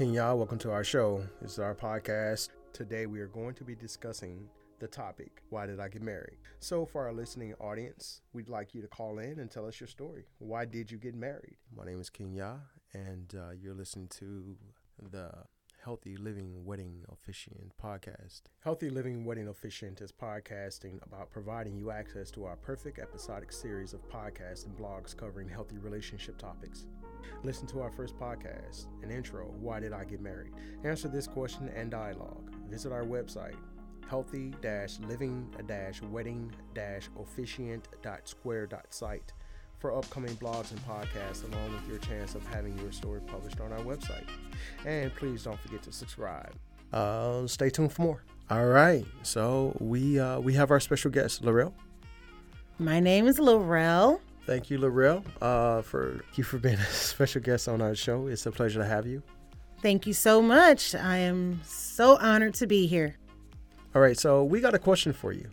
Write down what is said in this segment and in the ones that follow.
Kenya. Welcome to our show. This is our podcast. Today, we are going to be discussing the topic Why Did I Get Married? So, for our listening audience, we'd like you to call in and tell us your story. Why did you get married? My name is Kenya, and uh, you're listening to the Healthy Living Wedding Officiant podcast. Healthy Living Wedding Officiant is podcasting about providing you access to our perfect episodic series of podcasts and blogs covering healthy relationship topics. Listen to our first podcast, an intro, Why Did I Get Married? Answer this question and dialogue. Visit our website, healthy living wedding officiant.square.site for upcoming blogs and podcasts, along with your chance of having your story published on our website. And please don't forget to subscribe. Uh, stay tuned for more. All right, so we uh, we have our special guest, Laurel. My name is Laurel. Thank you, Laurel, uh, for you for being a special guest on our show. It's a pleasure to have you. Thank you so much. I am so honored to be here. All right, so we got a question for you.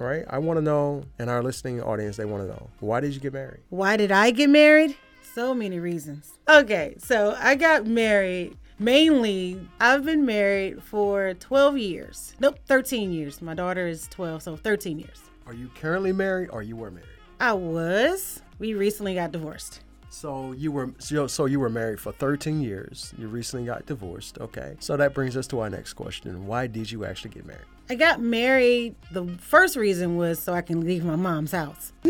All right, I want to know, and our listening audience, they want to know, why did you get married? Why did I get married? So many reasons. Okay, so I got married mainly, I've been married for 12 years. Nope, 13 years. My daughter is 12, so 13 years. Are you currently married or you were married? I was. We recently got divorced. So you were so, so you were married for 13 years. You recently got divorced. Okay. So that brings us to our next question. Why did you actually get married? I got married. The first reason was so I can leave my mom's house.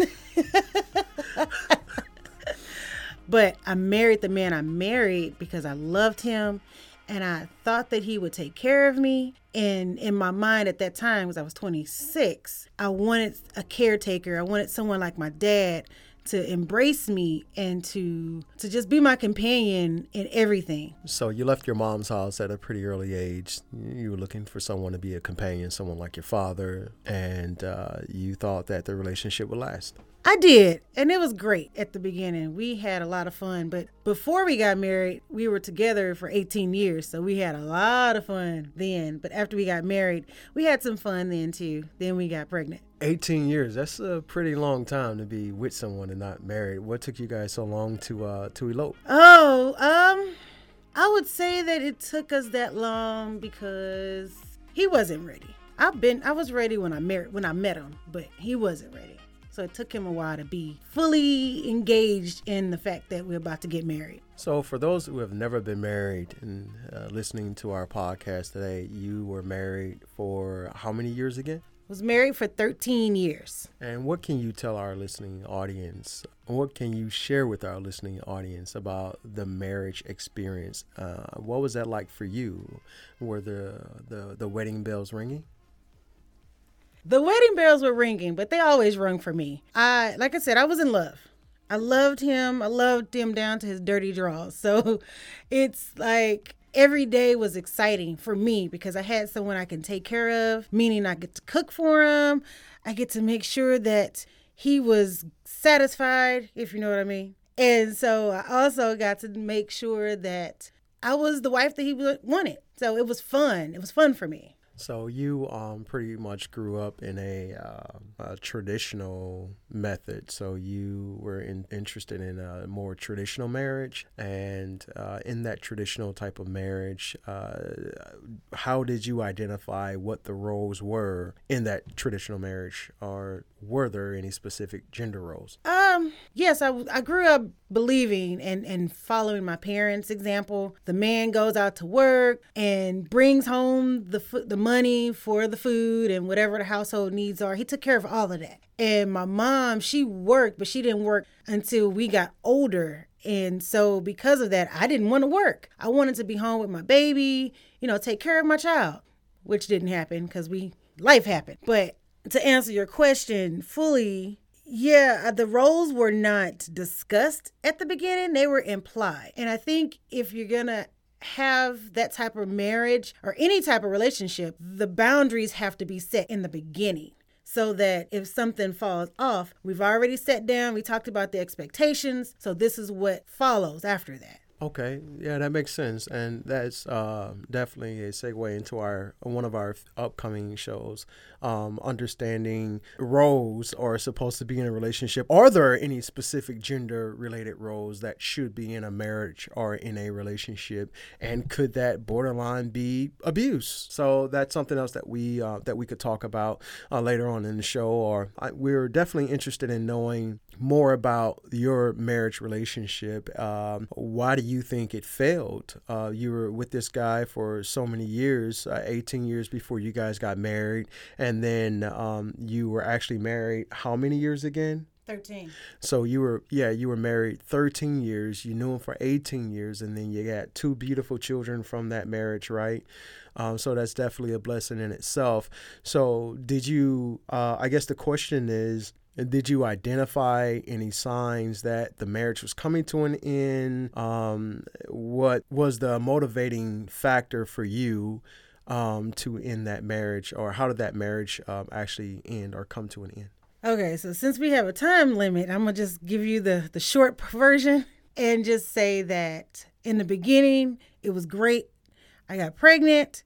but I married the man I married because I loved him and I thought that he would take care of me. And in my mind at that time, because I was 26, I wanted a caretaker. I wanted someone like my dad to embrace me and to to just be my companion in everything. So you left your mom's house at a pretty early age. You were looking for someone to be a companion, someone like your father, and uh, you thought that the relationship would last. I did, and it was great at the beginning. We had a lot of fun, but before we got married, we were together for 18 years, so we had a lot of fun then. But after we got married, we had some fun then too. Then we got pregnant. 18 years. That's a pretty long time to be with someone and not married. What took you guys so long to uh to elope? Oh, um I would say that it took us that long because he wasn't ready. I've been I was ready when I married when I met him, but he wasn't ready. So it took him a while to be fully engaged in the fact that we're about to get married. So, for those who have never been married and uh, listening to our podcast today, you were married for how many years again? Was married for 13 years. And what can you tell our listening audience? What can you share with our listening audience about the marriage experience? Uh, what was that like for you? Were the, the, the wedding bells ringing? The wedding bells were ringing, but they always rung for me. I, like I said, I was in love. I loved him. I loved him down to his dirty draws. So it's like every day was exciting for me because I had someone I can take care of, meaning I get to cook for him. I get to make sure that he was satisfied, if you know what I mean. And so I also got to make sure that I was the wife that he wanted. So it was fun. It was fun for me. So you um, pretty much grew up in a, uh, a traditional method. So you were in, interested in a more traditional marriage, and uh, in that traditional type of marriage, uh, how did you identify what the roles were in that traditional marriage, or were there any specific gender roles? Um, yes, I, I grew up believing and, and following my parents' example. The man goes out to work and brings home the the money for the food and whatever the household needs are. He took care of all of that. And my mom, she worked, but she didn't work until we got older. And so because of that, I didn't want to work. I wanted to be home with my baby, you know, take care of my child, which didn't happen because we life happened. But to answer your question fully, yeah, uh, the roles were not discussed at the beginning, they were implied. And I think if you're going to have that type of marriage or any type of relationship, the boundaries have to be set in the beginning so that if something falls off, we've already set down, we talked about the expectations, so this is what follows after that. Okay, yeah, that makes sense, and that's uh, definitely a segue into our one of our upcoming shows. Um, understanding roles are supposed to be in a relationship. Are there any specific gender related roles that should be in a marriage or in a relationship, and could that borderline be abuse? So that's something else that we uh, that we could talk about uh, later on in the show. Or I, we're definitely interested in knowing more about your marriage relationship. Um, why do you think it failed? Uh, you were with this guy for so many years, uh, 18 years before you guys got married. And then um, you were actually married how many years again? 13. So you were, yeah, you were married 13 years. You knew him for 18 years. And then you got two beautiful children from that marriage, right? Um, so that's definitely a blessing in itself. So, did you, uh, I guess the question is, did you identify any signs that the marriage was coming to an end? Um, what was the motivating factor for you um, to end that marriage, or how did that marriage um, actually end or come to an end? Okay, so since we have a time limit, I'm gonna just give you the the short version and just say that in the beginning it was great. I got pregnant,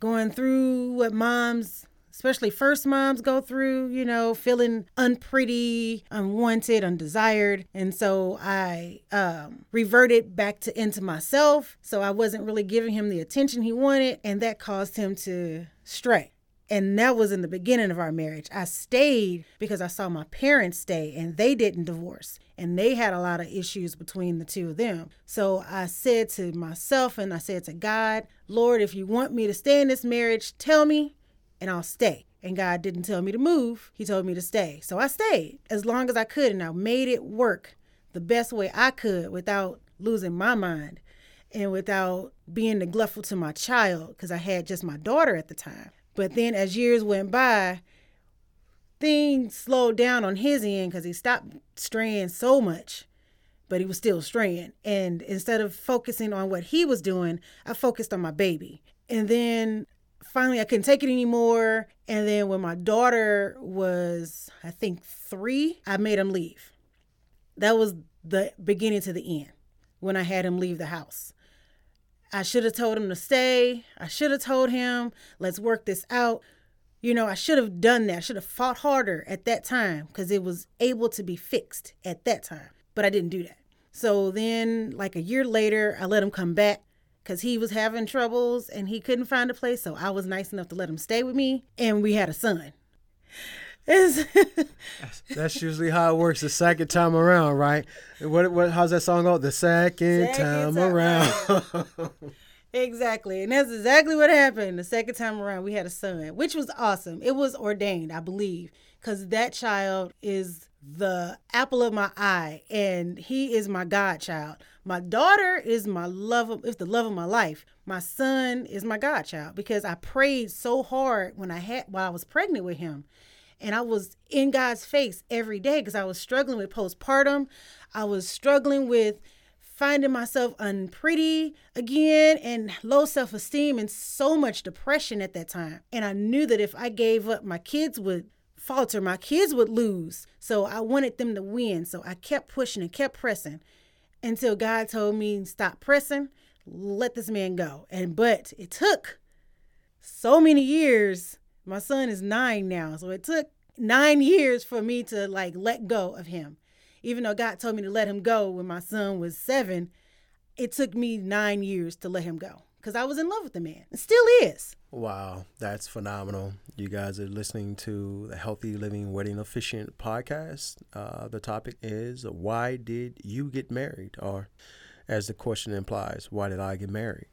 going through what moms especially first moms go through, you know, feeling unpretty, unwanted, undesired. And so I um, reverted back to into myself. So I wasn't really giving him the attention he wanted, and that caused him to stray. And that was in the beginning of our marriage. I stayed because I saw my parents stay and they didn't divorce. And they had a lot of issues between the two of them. So I said to myself and I said to God, Lord, if you want me to stay in this marriage, tell me and I'll stay. And God didn't tell me to move, He told me to stay. So I stayed as long as I could and I made it work the best way I could without losing my mind and without being neglectful to my child because I had just my daughter at the time. But then as years went by, things slowed down on his end because he stopped straying so much, but he was still straying. And instead of focusing on what he was doing, I focused on my baby. And then finally I couldn't take it anymore. And then when my daughter was, I think, three, I made him leave. That was the beginning to the end when I had him leave the house. I should have told him to stay. I should have told him, let's work this out. You know, I should have done that. I should have fought harder at that time because it was able to be fixed at that time. But I didn't do that. So then, like a year later, I let him come back because he was having troubles and he couldn't find a place. So I was nice enough to let him stay with me, and we had a son. That's usually how it works the second time around, right? What what how's that song called? The second, second time, time, around. exactly. And that's exactly what happened. The second time around we had a son, which was awesome. It was ordained, I believe, cuz that child is the apple of my eye and he is my godchild. My daughter is my love of, is the love of my life. My son is my godchild because I prayed so hard when I had while I was pregnant with him. And I was in God's face every day because I was struggling with postpartum. I was struggling with finding myself unpretty again and low self-esteem and so much depression at that time. And I knew that if I gave up, my kids would falter, my kids would lose. So I wanted them to win. So I kept pushing and kept pressing until God told me stop pressing, let this man go. And but it took so many years. My son is 9 now. So it took 9 years for me to like let go of him. Even though God told me to let him go when my son was 7, it took me 9 years to let him go because I was in love with the man. It still is. Wow, that's phenomenal. You guys are listening to the Healthy Living Wedding Officiant podcast. Uh, the topic is Why Did You Get Married? Or, as the question implies, Why Did I Get Married?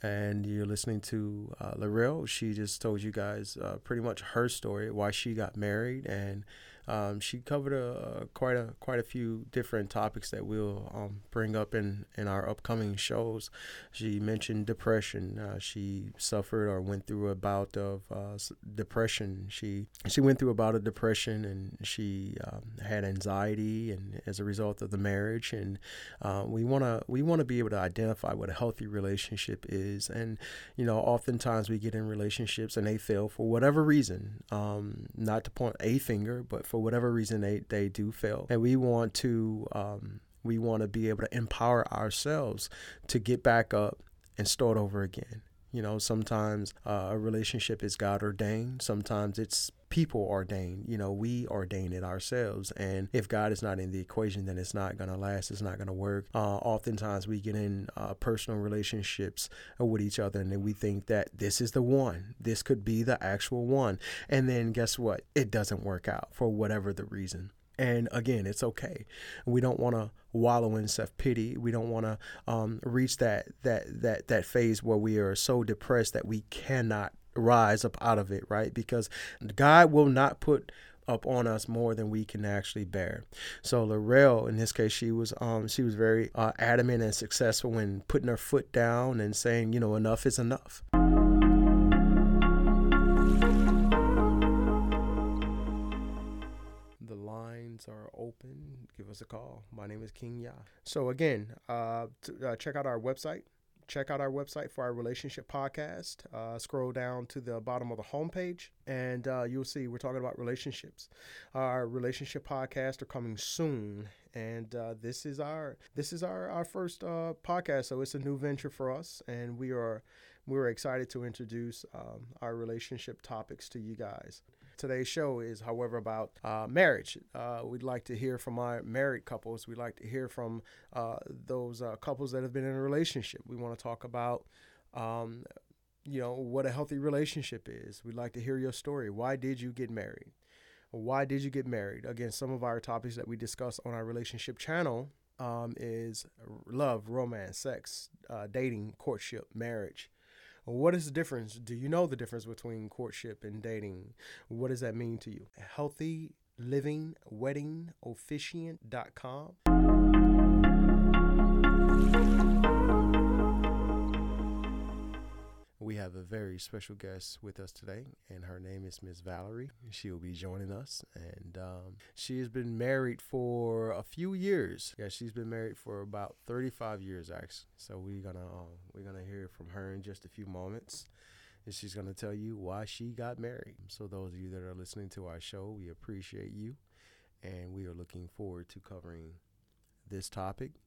And you're listening to uh, Laurel. She just told you guys uh, pretty much her story, why she got married, and um, she covered a, a, quite a quite a few different topics that we'll um, bring up in, in our upcoming shows. She mentioned depression. Uh, she suffered or went through a bout of uh, depression. She she went through a bout of depression and she um, had anxiety and as a result of the marriage. And uh, we wanna we wanna be able to identify what a healthy relationship is. And you know, oftentimes we get in relationships and they fail for whatever reason. Um, not to point a finger, but for whatever reason they, they do fail. And we want to um, We want to be able to empower ourselves to get back up and start over again. You know, sometimes uh, a relationship is God ordained, sometimes it's people ordained. You know, we ordain it ourselves. And if God is not in the equation, then it's not going to last, it's not going to work. Uh, oftentimes we get in uh, personal relationships with each other and then we think that this is the one, this could be the actual one. And then guess what? It doesn't work out for whatever the reason. And again, it's okay. We don't want to wallow in self pity. We don't want to um, reach that that that that phase where we are so depressed that we cannot rise up out of it, right? Because God will not put up on us more than we can actually bear. So Laurel, in this case, she was um she was very uh, adamant and successful in putting her foot down and saying, you know, enough is enough. The lines are open. Give us a call. My name is Kenya. So again, uh, to, uh, check out our website. Check out our website for our relationship podcast. Uh, scroll down to the bottom of the homepage, and uh, you'll see we're talking about relationships. Our relationship podcast are coming soon, and uh, this is our this is our our first uh, podcast. So it's a new venture for us, and we are we're excited to introduce um, our relationship topics to you guys. Today's show is, however, about uh, marriage. Uh, we'd like to hear from our married couples. We'd like to hear from uh, those uh, couples that have been in a relationship. We want to talk about, um, you know, what a healthy relationship is. We'd like to hear your story. Why did you get married? Why did you get married? Again, some of our topics that we discuss on our relationship channel um, is love, romance, sex, uh, dating, courtship, marriage. What is the difference? Do you know the difference between courtship and dating? What does that mean to you? Healthy living wedding officiant.com. We have a very special guest with us today, and her name is Miss Valerie. She will be joining us, and um, she has been married for a few years. Yeah, she's been married for about 35 years, actually. So we're gonna um, we're gonna hear from her in just a few moments, and she's gonna tell you why she got married. So those of you that are listening to our show, we appreciate you, and we are looking forward to covering this topic.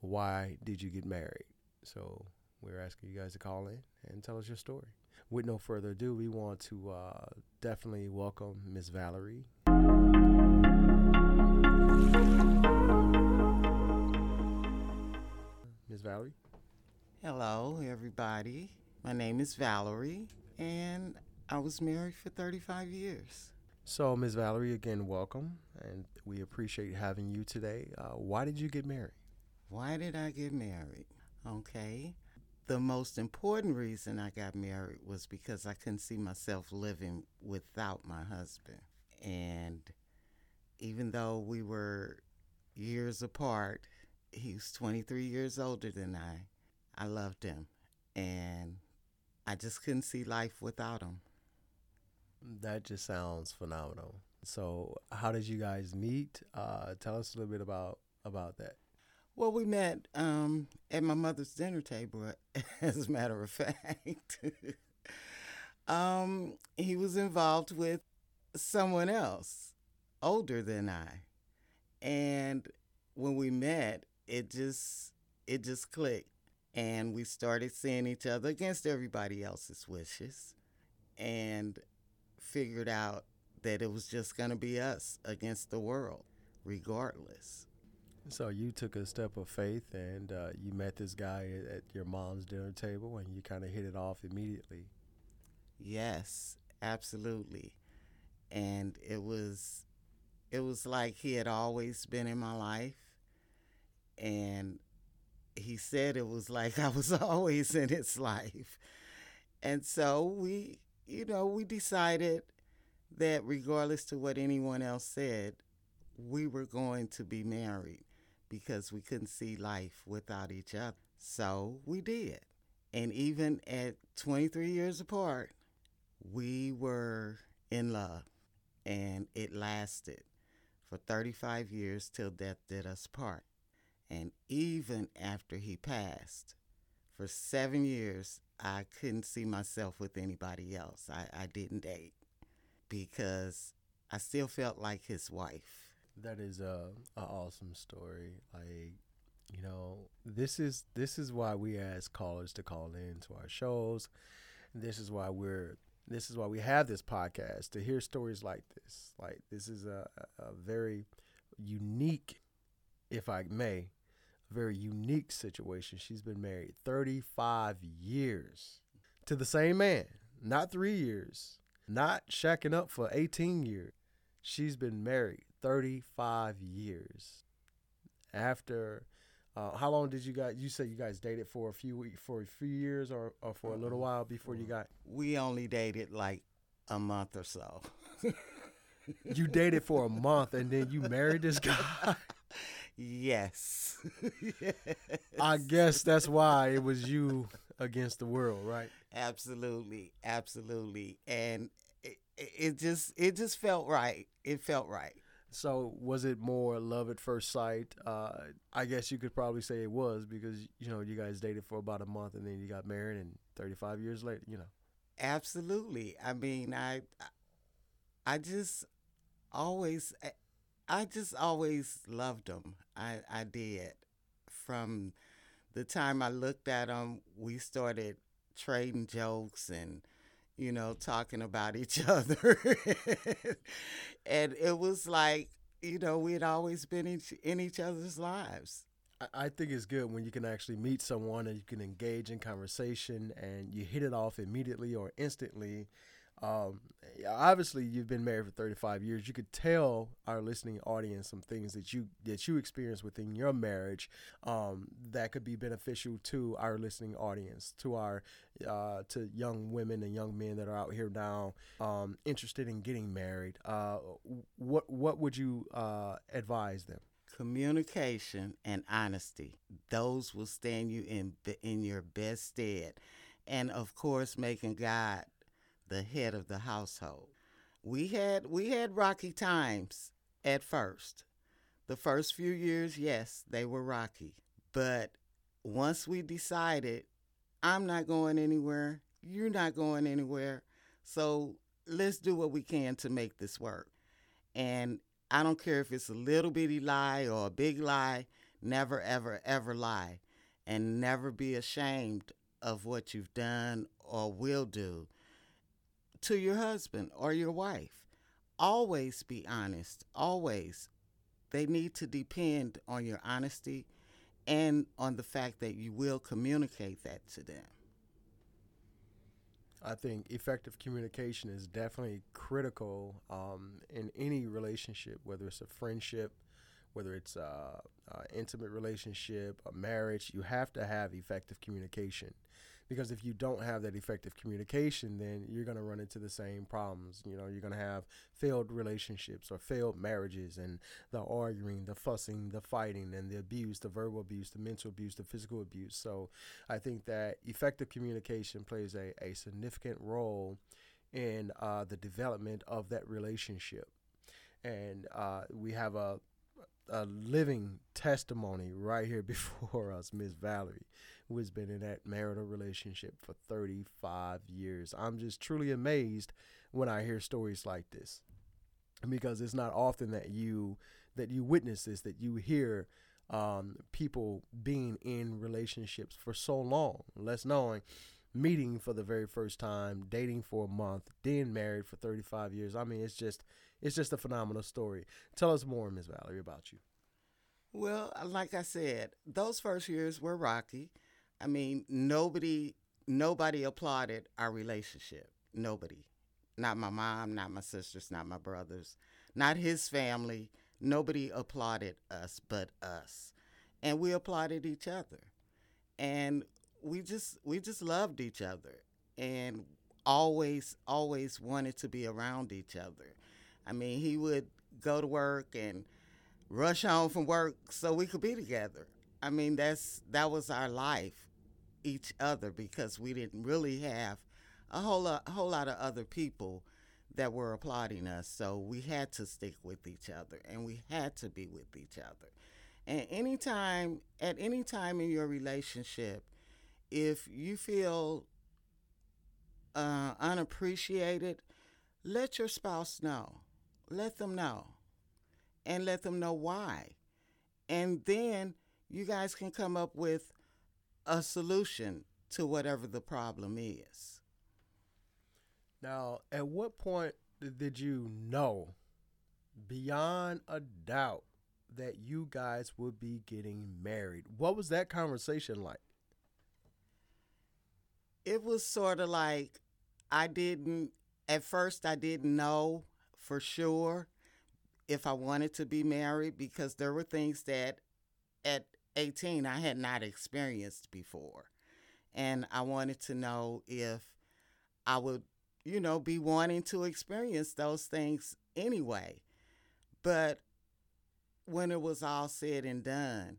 Why did you get married? So we're asking you guys to call in and tell us your story. With no further ado, we want to uh, definitely welcome Miss Valerie. Miss Valerie. Hello, everybody. My name is Valerie, and I was married for 35 years. So, Miss Valerie, again, welcome, and we appreciate having you today. Uh, why did you get married? Why did I get married? Okay the most important reason I got married was because I couldn't see myself living without my husband. And even though we were years apart, he was 23 years older than I. I loved him. And I just couldn't see life without him. That just sounds phenomenal. So, how did you guys meet? Uh, tell us a little bit about about that. Well, we met um, at my mother's dinner table, as a matter of fact. um, he was involved with someone else older than I. And when we met, it just it just clicked and we started seeing each other against everybody else's wishes and figured out that it was just going to be us against the world regardless. So you took a step of faith and uh, you met this guy at, your mom's dinner table and you kind of hit it off immediately. Yes, absolutely. And it was it was like he had always been in my life and he said it was like I was always in his life. And so we, you know, we decided that regardless to what anyone else said, we were going to be married because we couldn't see life without each other. So we did. And even at 23 years apart, we were in love. And it lasted for 35 years till death did us part. And even after he passed, for seven years, I couldn't see myself with anybody else. I, I didn't date because I still felt like his wife. That is a, a awesome story. Like, you know, this is this is why we ask callers to call in to our shows. This is why we're this is why we have this podcast to hear stories like this. Like this is a, a very unique, if I may, very unique situation. She's been married 35 years to the same man, not three years, not shacking up for 18 years. She's been married 35 years. After, uh, how long did you guys? You said you guys dated for a few weeks, for a few years, or, or for a little while before you got. We only dated like a month or so. You dated for a month and then you married this guy. yes. I guess that's why it was you against the world, right? Absolutely, absolutely, and it, it just it just felt right. It felt right. So was it more love at first sight? Uh, I guess you could probably say it was because you know you guys dated for about a month and then you got married, and 35 years later, you know. Absolutely. I mean, I I just always I just always loved him. I I did. From the time I looked at him, we started trading jokes and you know, talking about each other. and it was like, you know, we had always been in, in each other's lives. I think it's good when you can actually meet someone and you can engage in conversation and you hit it off immediately or instantly um, obviously, you've been married for 35 years. You could tell our listening audience some things that you that you experienced within your marriage um, that could be beneficial to our listening audience, to our uh, to young women and young men that are out here now um, interested in getting married. Uh, what what would you uh, advise them? Communication and honesty; those will stand you in in your best stead, and of course, making God the head of the household. We had we had rocky times at first. The first few years, yes, they were rocky. But once we decided I'm not going anywhere, you're not going anywhere. So let's do what we can to make this work. And I don't care if it's a little bitty lie or a big lie, never, ever, ever lie. And never be ashamed of what you've done or will do to your husband or your wife. Always be honest. Always. They need to depend on your honesty and on the fact that you will communicate that to them. I think effective communication is definitely critical um, in any relationship, whether it's a friendship, whether it's a, a intimate relationship, a marriage. You have to have effective communication because if you don't have that effective communication then you're going to run into the same problems. You know you're going to have failed relationships or failed marriages and the arguing the fussing the fighting and the abuse the verbal abuse the mental abuse the physical abuse. So i think that effective communication plays a, a significant role in uh, the development of that relationship. And uh, we have a a living testimony right here before us, Miss Valerie, who has been in that marital relationship for 35 years. I'm just truly amazed when I hear stories like this because it's not often that you that you witness this that you hear um, people being in relationships for so long less knowing meeting for the very first time dating for a month then married for 35 years i mean it's just it's just a phenomenal story tell us more ms valerie about you well uh, like i said those first years were rocky I mean, nobody nobody applauded our relationship. Nobody. Not my mom, not my sisters, not my brothers, not his family. Nobody applauded us but us. And we applauded each other. And we just we just loved each other and always always wanted to be around each other. I mean, he would go to work and rush home from work so we could be together. I mean, that's that was our life each other because we didn't really have a whole lot, a whole lot of other people that were applauding us. So we had to stick with each other and we had to be with each other. And anytime, at any time in your relationship, if you feel uh, unappreciated, let your spouse know. Let them know. and let them know why. And then you guys can come up with a solution to whatever the problem is. Now, at what point did you know beyond a doubt that you guys would be getting married? What was that conversation like? It was sort of like I didn't, at first, I didn't know for sure if I wanted to be married because there were things that at 18 I had not experienced before. And I wanted to know if I would, you know, be wanting to experience those things anyway. But when it was all said and done,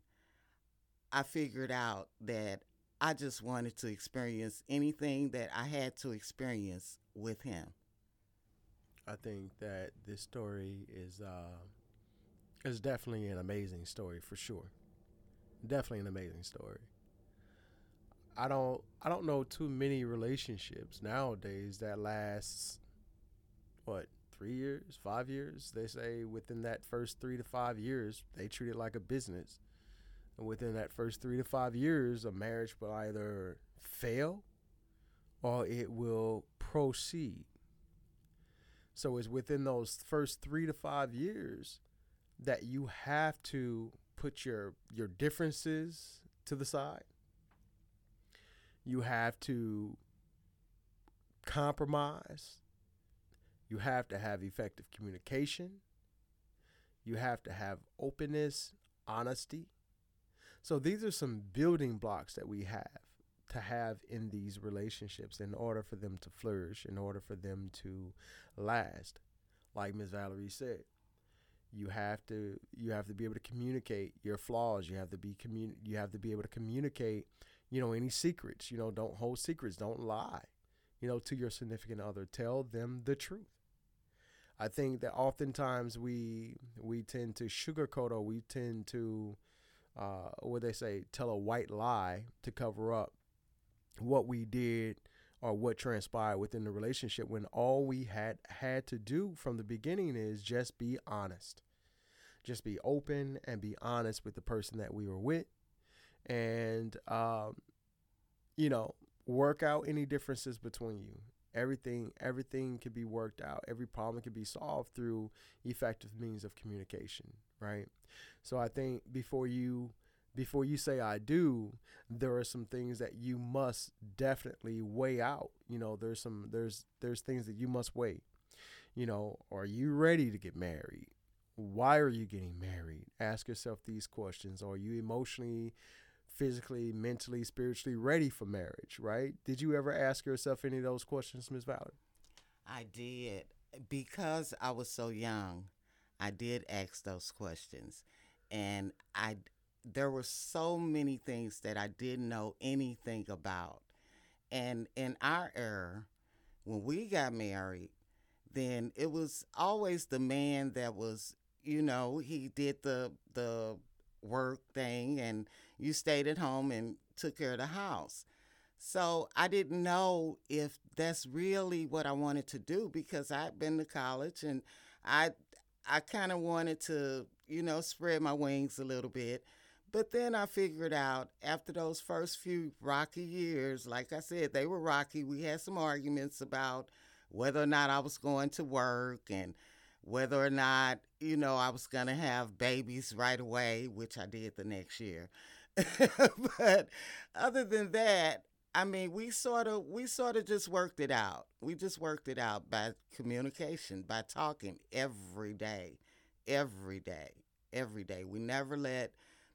I figured out that I just wanted to experience anything that I had to experience with him. I think that this story is uh, is definitely an amazing story for sure. Definitely an amazing story. I don't I don't know too many relationships nowadays that lasts what three years, five years. They say within that first three to five years, they treat it like a business, and within that first three to five years, a marriage will either fail or it will proceed. So it's within those first three to five years that you have to put your your differences to the side. You have to compromise. You have to have effective communication. You have to have openness, honesty. So these are some building blocks that we have to have in these relationships in order for them to flourish, in order for them to last. Like Ms. Valerie said, you have to you have to be able to communicate your flaws. You have to be commun- you have to be able to communicate, you know, any secrets. You know, don't hold secrets, don't lie. You know, to your significant other, tell them the truth. I think that oftentimes we we tend to sugarcoat or we tend to uh, what they say, tell a white lie to cover up what we did or what transpired within the relationship when all we had had to do from the beginning is just be honest. Just be open and be honest with the person that we were with and um, you know, work out any differences between you. Everything everything can be worked out. Every problem can be solved through effective means of communication, right? So I think before you before you say I do, there are some things that you must definitely weigh out. You know, there's some there's there's things that you must weigh. You know, are you ready to get married? Why are you getting married? Ask yourself these questions. Are you emotionally, physically, mentally, spiritually ready for marriage, right? Did you ever ask yourself any of those questions, Ms. Valerie? I did. Because I was so young, I did ask those questions. And I there were so many things that I didn't know anything about. And in our era, when we got married, then it was always the man that was, you know, he did the the work thing and you stayed at home and took care of the house. So I didn't know if that's really what I wanted to do because I'd been to college and I I kind of wanted to, you know, spread my wings a little bit. But then I figured out after those first few rocky years, like I said, they were rocky. We had some arguments about whether or not I was going to work and whether or not, you know, I was going to have babies right away, which I did the next year. but other than that, I mean, we sort of we sort of just worked it out. We just worked it out by communication, by talking every day, every day, every day. We never let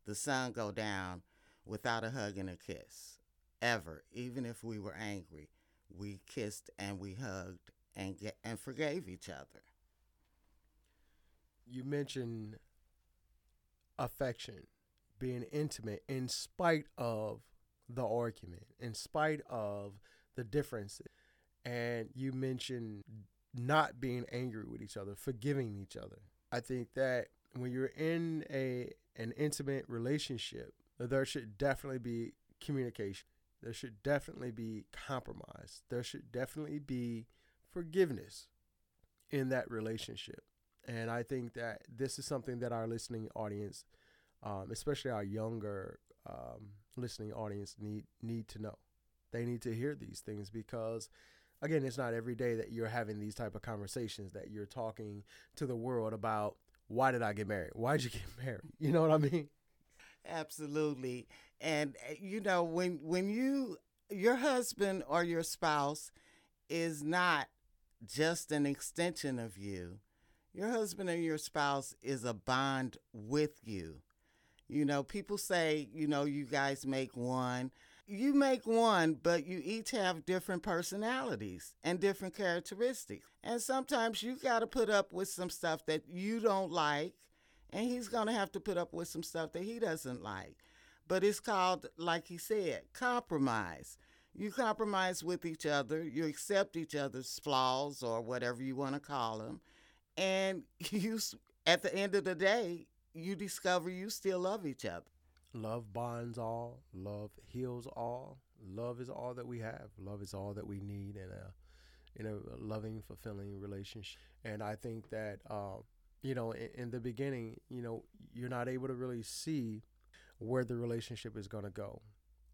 the sun go down without a hug and a kiss. Ever. Even if we were angry, we kissed and we hugged and get, and forgave each other. You mentioned affection, being intimate in spite of the argument, in spite of the differences. And you mentioned not being angry with each other, forgiving each other. I think that when you're in a an intimate relationship, there should definitely be communication. There should definitely be compromise. There should definitely be forgiveness in that relationship. And I think that this is something that our listening audience, um, especially our younger um, listening audience, need need to know. They need to hear these things because, again, it's not every day that you're having these type of conversations that you're talking to the world about. Why did I get married? Why did you get married? You know what I mean? Absolutely. And uh, you know when when you your husband or your spouse is not just an extension of you. Your husband or your spouse is a bond with you. You know, people say, you know, you guys make one. You make one, but you each have different personalities and different characteristics. And sometimes you got to put up with some stuff that you don't like, and he's going to have to put up with some stuff that he doesn't like. But it's called, like he said, compromise. You compromise with each other, you accept each other's flaws or whatever you want to call them, and you at the end of the day, you discover you still love each other. Love bonds all, love heals all. Love is all that we have. Love is all that we need in a in a loving, fulfilling relationship. And I think that uh, you know, in, in the beginning, you know, you're not able to really see where the relationship is going to go.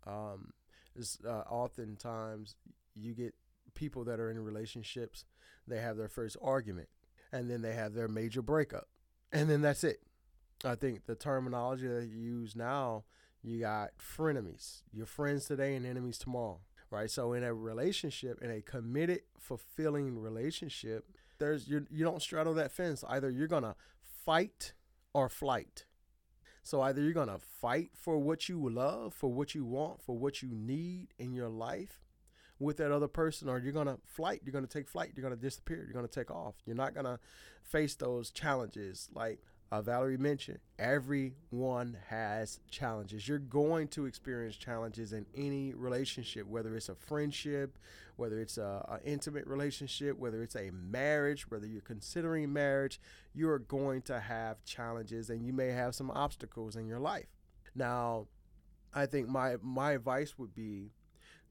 Um, is uh, oftentimes you get people that are in relationships, they have their first argument, and then they have their major breakup, and then that's it. I think the terminology that you use now, you got frenemies. You're friends today and enemies tomorrow, right? So in a relationship, in a committed, fulfilling relationship, there's you you don't straddle that fence. Either you're gonna fight or flight. So either you're to fight for what you love, for what you want, for what you need in your life with that other person, or you're to flight. You're to take flight. You're to disappear. You're to take off. You're not to face those challenges like uh, Valerie mentioned, everyone has challenges. You're going to experience challenges in any relationship, whether it's a friendship, whether it's a, intimate relationship, whether it's a marriage, whether you're considering marriage. You are going to have challenges, and you may have some obstacles in your life. Now, I think my my advice would be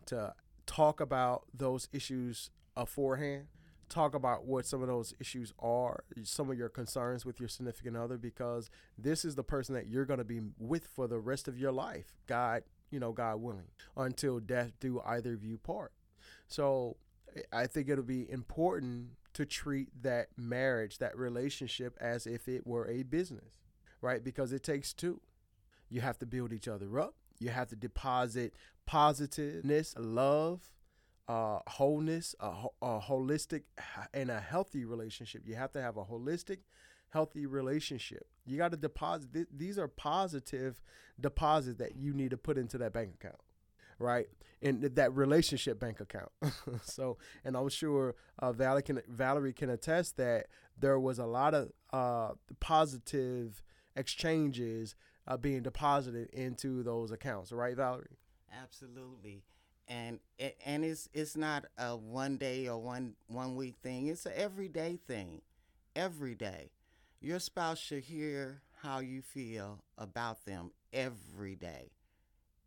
to talk about those issues beforehand talk about what some of those issues are, some of your concerns with your significant other, because this is the person that you're going to be with for the rest of your life, God, you know, God willing, until death do either of you part. So I think it'll be important to treat that marriage, that relationship, as if it were a business, right? Because it takes two. You have to build each other up. You have to deposit positiveness, love, uh, wholeness, a, a holistic and a healthy relationship. You have to have a holistic, healthy relationship. You got to deposit. Th- these are positive deposits that you need to put into that bank account, right? In that relationship bank account. so, and I'm sure uh, Valerie can Valerie can attest that there was a lot of uh, positive exchanges uh, being deposited into those accounts, right, Valerie? Absolutely and and it's it's not a one day or one one week thing. It's an everyday thing. Every day, your spouse should hear how you feel about them every day,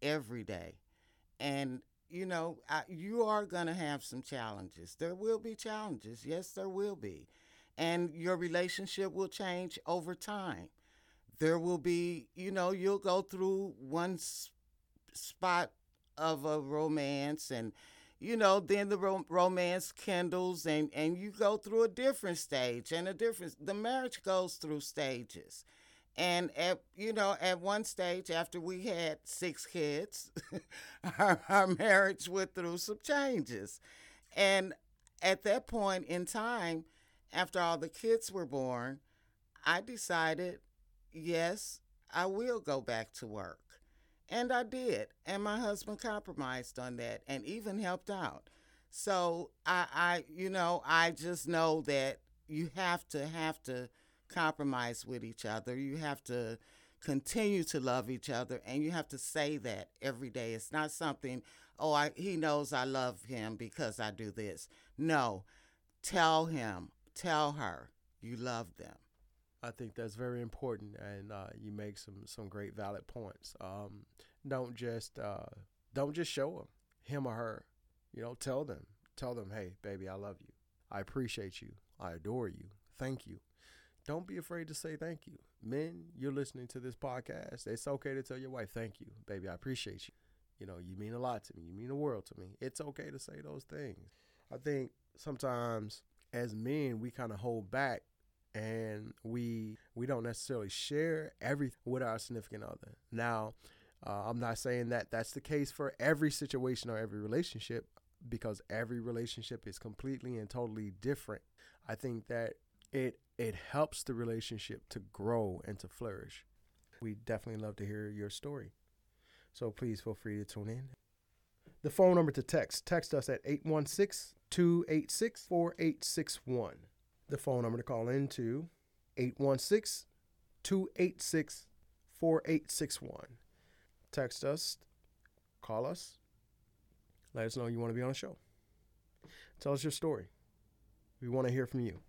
every day, and you know I, you are gonna have some challenges. There will be challenges. Yes, there will be, and your relationship will change over time. There will be, you know, you'll go through one spot of a romance and you know then the rom- romance kindles and and you go through a different stage and a different the marriage goes through stages. And at you know at one stage after we had six kids our, our marriage went through some changes. And at that point in time after all the kids were born i decided yes i will go back to work and I did. And my husband compromised on that and even helped out. So I, I you know, I just know that you have to have to compromise with each other. You have to continue to love each other and you have to say that every day. It's not something, oh, I, he knows I love him because I do this. No. Tell him, tell her you love them. I think that's very important, and uh, you make some some great valid points. Um, don't just uh, don't just show them him or her. You know, tell them, tell them, hey, baby, I love you. I appreciate you. I adore you. Thank you. don't be afraid to say thank you. Men, you're listening to this podcast. It's okay to tell your wife, thank you, baby. I appreciate you. You know, you mean a lot to me. You mean the world to me. It's okay to say those things. I think sometimes as men, we kind of hold back and we we don't necessarily share everything with our significant other. Now, uh, I'm not saying that that's the case for every situation or every relationship because every relationship is completely and totally different. I think that it it helps the relationship to grow and to flourish. We definitely love to hear your story. So please feel free to tune in. The phone number to text, text us at 816 286 4861. The phone number to call into 816 286 4861. Text us, call us, let us know you want to be on the show. Tell us your story. We want to hear from you.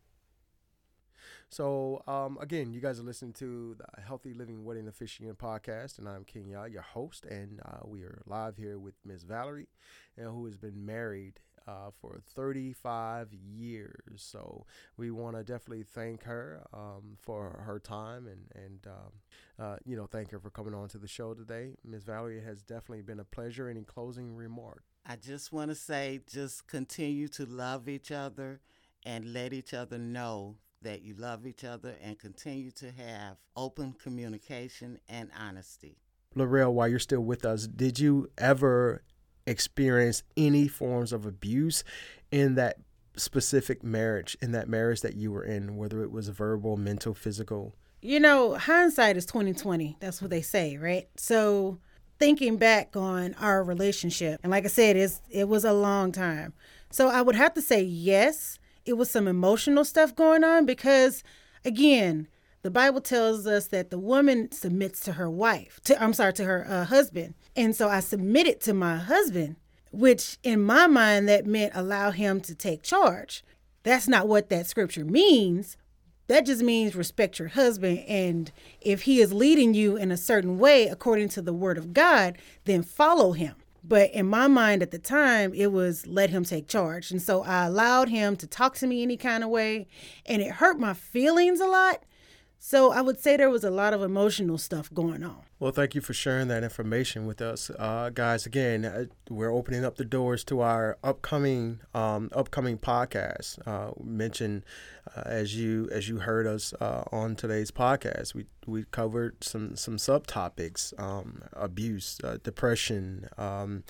So, um, again, you guys are listening to the Healthy Living Wedding Officiant podcast, and I'm Kenya, your host, and uh, we are live here with Miss Valerie, who has been married uh, for 35 years. So we want to definitely thank her um, for her time and and um, uh, you know thank her for coming on to the show today. Miss Valerie it has definitely been a pleasure. Any closing remark? I just want to say, just continue to love each other and let each other know that you love each other and continue to have open communication and honesty. Laurel, while you're still with us, did you ever experience any forms of abuse in that specific marriage, in that marriage that you were in, whether it was verbal, mental, physical? You know, hindsight is 2020. That's what they say, right? So thinking back on our relationship, and like I said, it's it was a long time. So I would have to say yes, it was some emotional stuff going on because again, the Bible tells us that the woman submits to her wife, to I'm sorry, to her uh, husband. And so I submitted to my husband, which in my mind that meant allow him to take charge. That's not what that scripture means. That just means respect your husband. And if he is leading you in a certain way according to the word of God, then follow him. But in my mind at the time, it was let him take charge. And so I allowed him to talk to me any kind of way. And it hurt my feelings a lot so I would say there was a lot of emotional stuff going on. Well, thank you for sharing that information with us, uh, guys. Again, uh, we're opening up the doors to our upcoming um, upcoming podcast. Uh, mentioned uh, as you as you heard us uh, on today's podcast, we we covered some some subtopics: um, abuse, uh, depression. Um,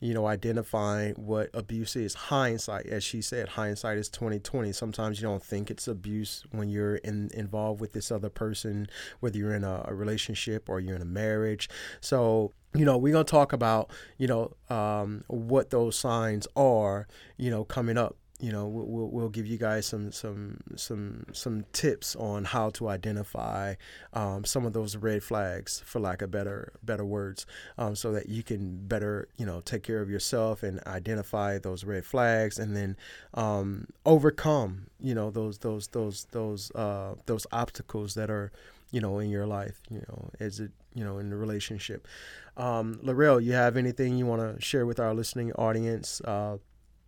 you know, identifying what abuse is. Hindsight, as she said, hindsight is twenty twenty. Sometimes you don't think it's abuse when you're in, involved with this other person, whether you're in a, a relationship or you're in a marriage. So you know, we're going to talk about, you know, um, what those signs are, you know, coming up you know we'll, we'll give you guys some some some some tips on how to identify um, some of those red flags for lack of better better words um, so that you can better you know take care of yourself and identify those red flags and then um, overcome you know those those those those uh, those obstacles that are you know in your life you know is it you know in the relationship um, Laurel you have anything you want to share with our listening audience uh,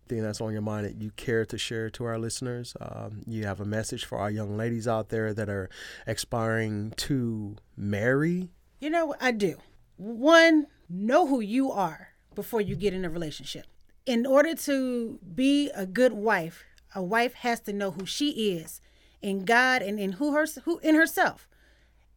thing that's on your mind that you care to share to our listeners. Um, you have a message for our young ladies out there that are aspiring to marry. You know, I do. One, know who you are before you get in a relationship. In order to be a good wife, a wife has to know who she is in God and in who her who in herself.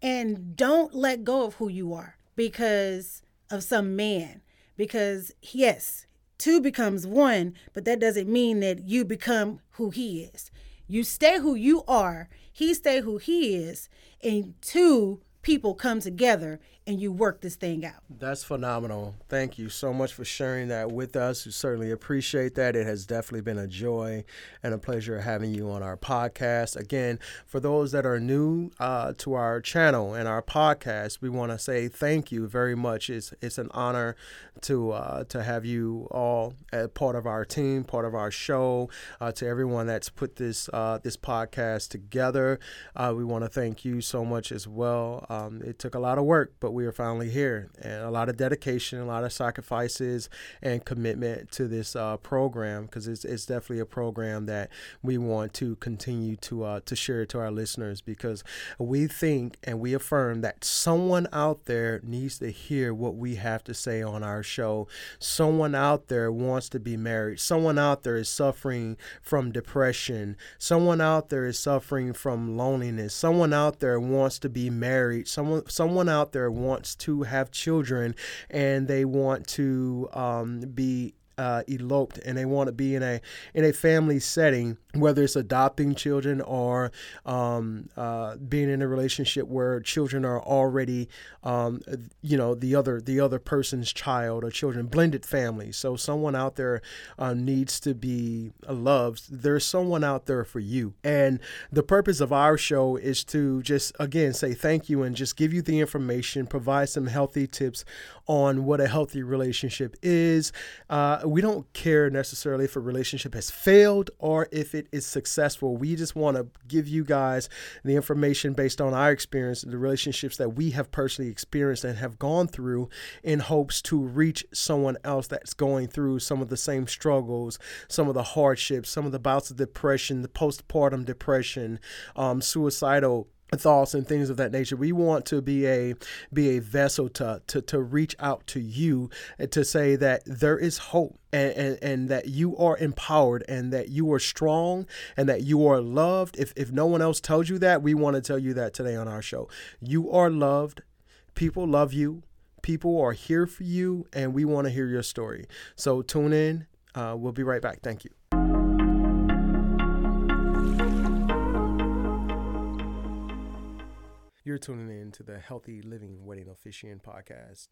And don't let go of who you are because of some man. Because yes, two becomes one, but that doesn't mean that you become who he is. You stay who you are, he stay who he is, and two people come together and you work this thing out. That's phenomenal. Thank you so much for sharing that with us. We certainly appreciate that. It has definitely been a joy and a pleasure having you on our podcast. Again, for those that are new uh, to our channel and our podcast, we want to say thank you very much. It's it's an honor to uh, to have you all as part of our team, part of our show. Uh, to everyone that's put this uh, this podcast together, uh, we want to thank you so much as well. Um, it took a lot of work, but we we are finally here. And a lot of dedication, a lot of sacrifices, and commitment to this uh, program because it's, it's definitely a program that we want to continue to uh, to share to our listeners because we think and we affirm that someone out there needs to hear what we have to say on our show. Someone out there wants to be married. Someone out there is suffering from depression. Someone out there is suffering from loneliness. Someone out there wants to be married. Someone someone out there wants to have children and they want to um, be uh, eloped and they want to be in a in a family setting, whether it's adopting children or um, uh, being in a relationship where children are already, um, you know, the other the other person's child or children, blended families. So someone out there uh, needs to be loved. There's someone out there for you, and the purpose of our show is to just again say thank you and just give you the information, provide some healthy tips on what a healthy relationship is. Uh, we don't care necessarily if a relationship has failed or if it is successful. We just want to give you guys the information based on our experience, the relationships that we have personally experienced and have gone through in hopes to reach someone else that's going through some of the same struggles, some of the hardships, some of the bouts of depression, the postpartum depression, um, suicidal thoughts and things of that nature. We want to be a be a vessel to to, to reach out to you and to say that there is hope and, and, and that you are empowered and that you are strong and that you are loved. If if no one else tells you that, we want to tell you that today on our show. You are loved. People love you. People are here for you, and we want to hear your story. So tune in. Uh, we'll be right back. Thank you. You're tuning in to the Healthy Living Wedding Officiant podcast,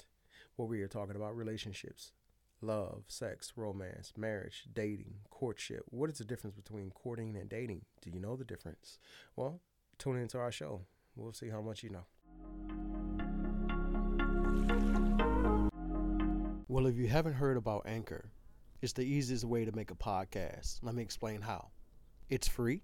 where we are talking about relationships, love, sex, romance, marriage, dating, courtship. What is the difference between courting and dating? Do you know the difference? Well, tune into our show. We'll see how much you know. Well, if you haven't heard about Anchor, it's the easiest way to make a podcast. Let me explain how. It's free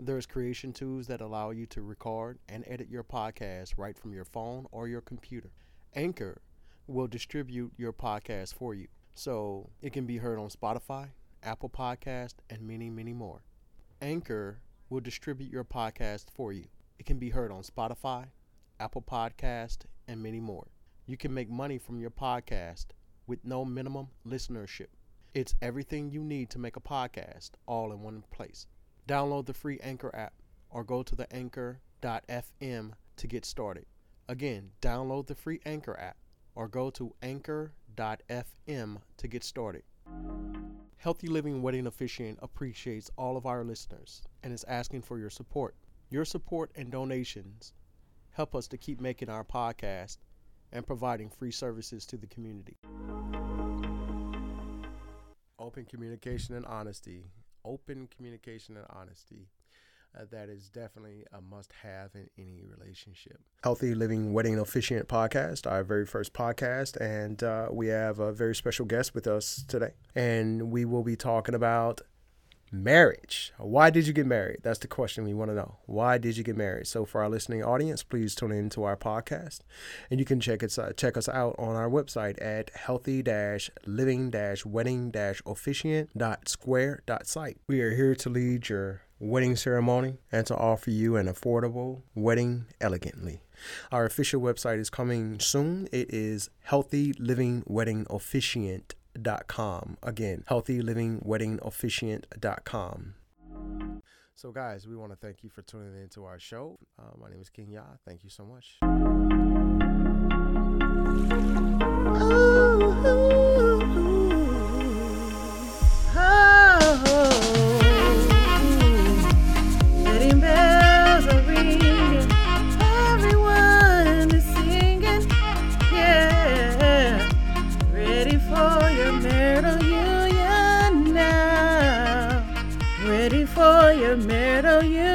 there's creation tools that allow you to record and edit your podcast right from your phone or your computer. Anchor will distribute your podcast for you, so it can be heard on Spotify, Apple Podcast, and many, many more. Anchor will distribute your podcast for you. It can be heard on Spotify, Apple Podcast, and many more. You can make money from your podcast with no minimum listenership. It's everything you need to make a podcast all in one place. Download the free Anchor app or go to the anchor.fm to get started. Again, download the free Anchor app or go to anchor.fm to get started. Healthy Living Wedding Officiant appreciates all of our listeners and is asking for your support. Your support and donations help us to keep making our podcast and providing free services to the community. Open communication and honesty open communication and honesty. Uh, that is definitely a must have in any relationship. Healthy Living Wedding Officiant podcast, our very first podcast. And uh, we have a very special guest with us today. And we will be talking about marriage. Why did you get married? That's the question we want to know. Why did you get married? So for our listening audience, please tune in to our podcast, and you can check us uh, check us out on our website at healthy-living-wedding-officiant.square.site. We are here to lead your wedding ceremony and to offer you an affordable wedding elegantly. Our official website is coming soon. It is Healthy Living Wedding Officiant healthylivingweddingofficiant.com. Again, healthylivingweddingofficiant.com. So, guys, we want to thank you for tuning into our show. Uh, my name is Kenya. Thank you so much. Union now.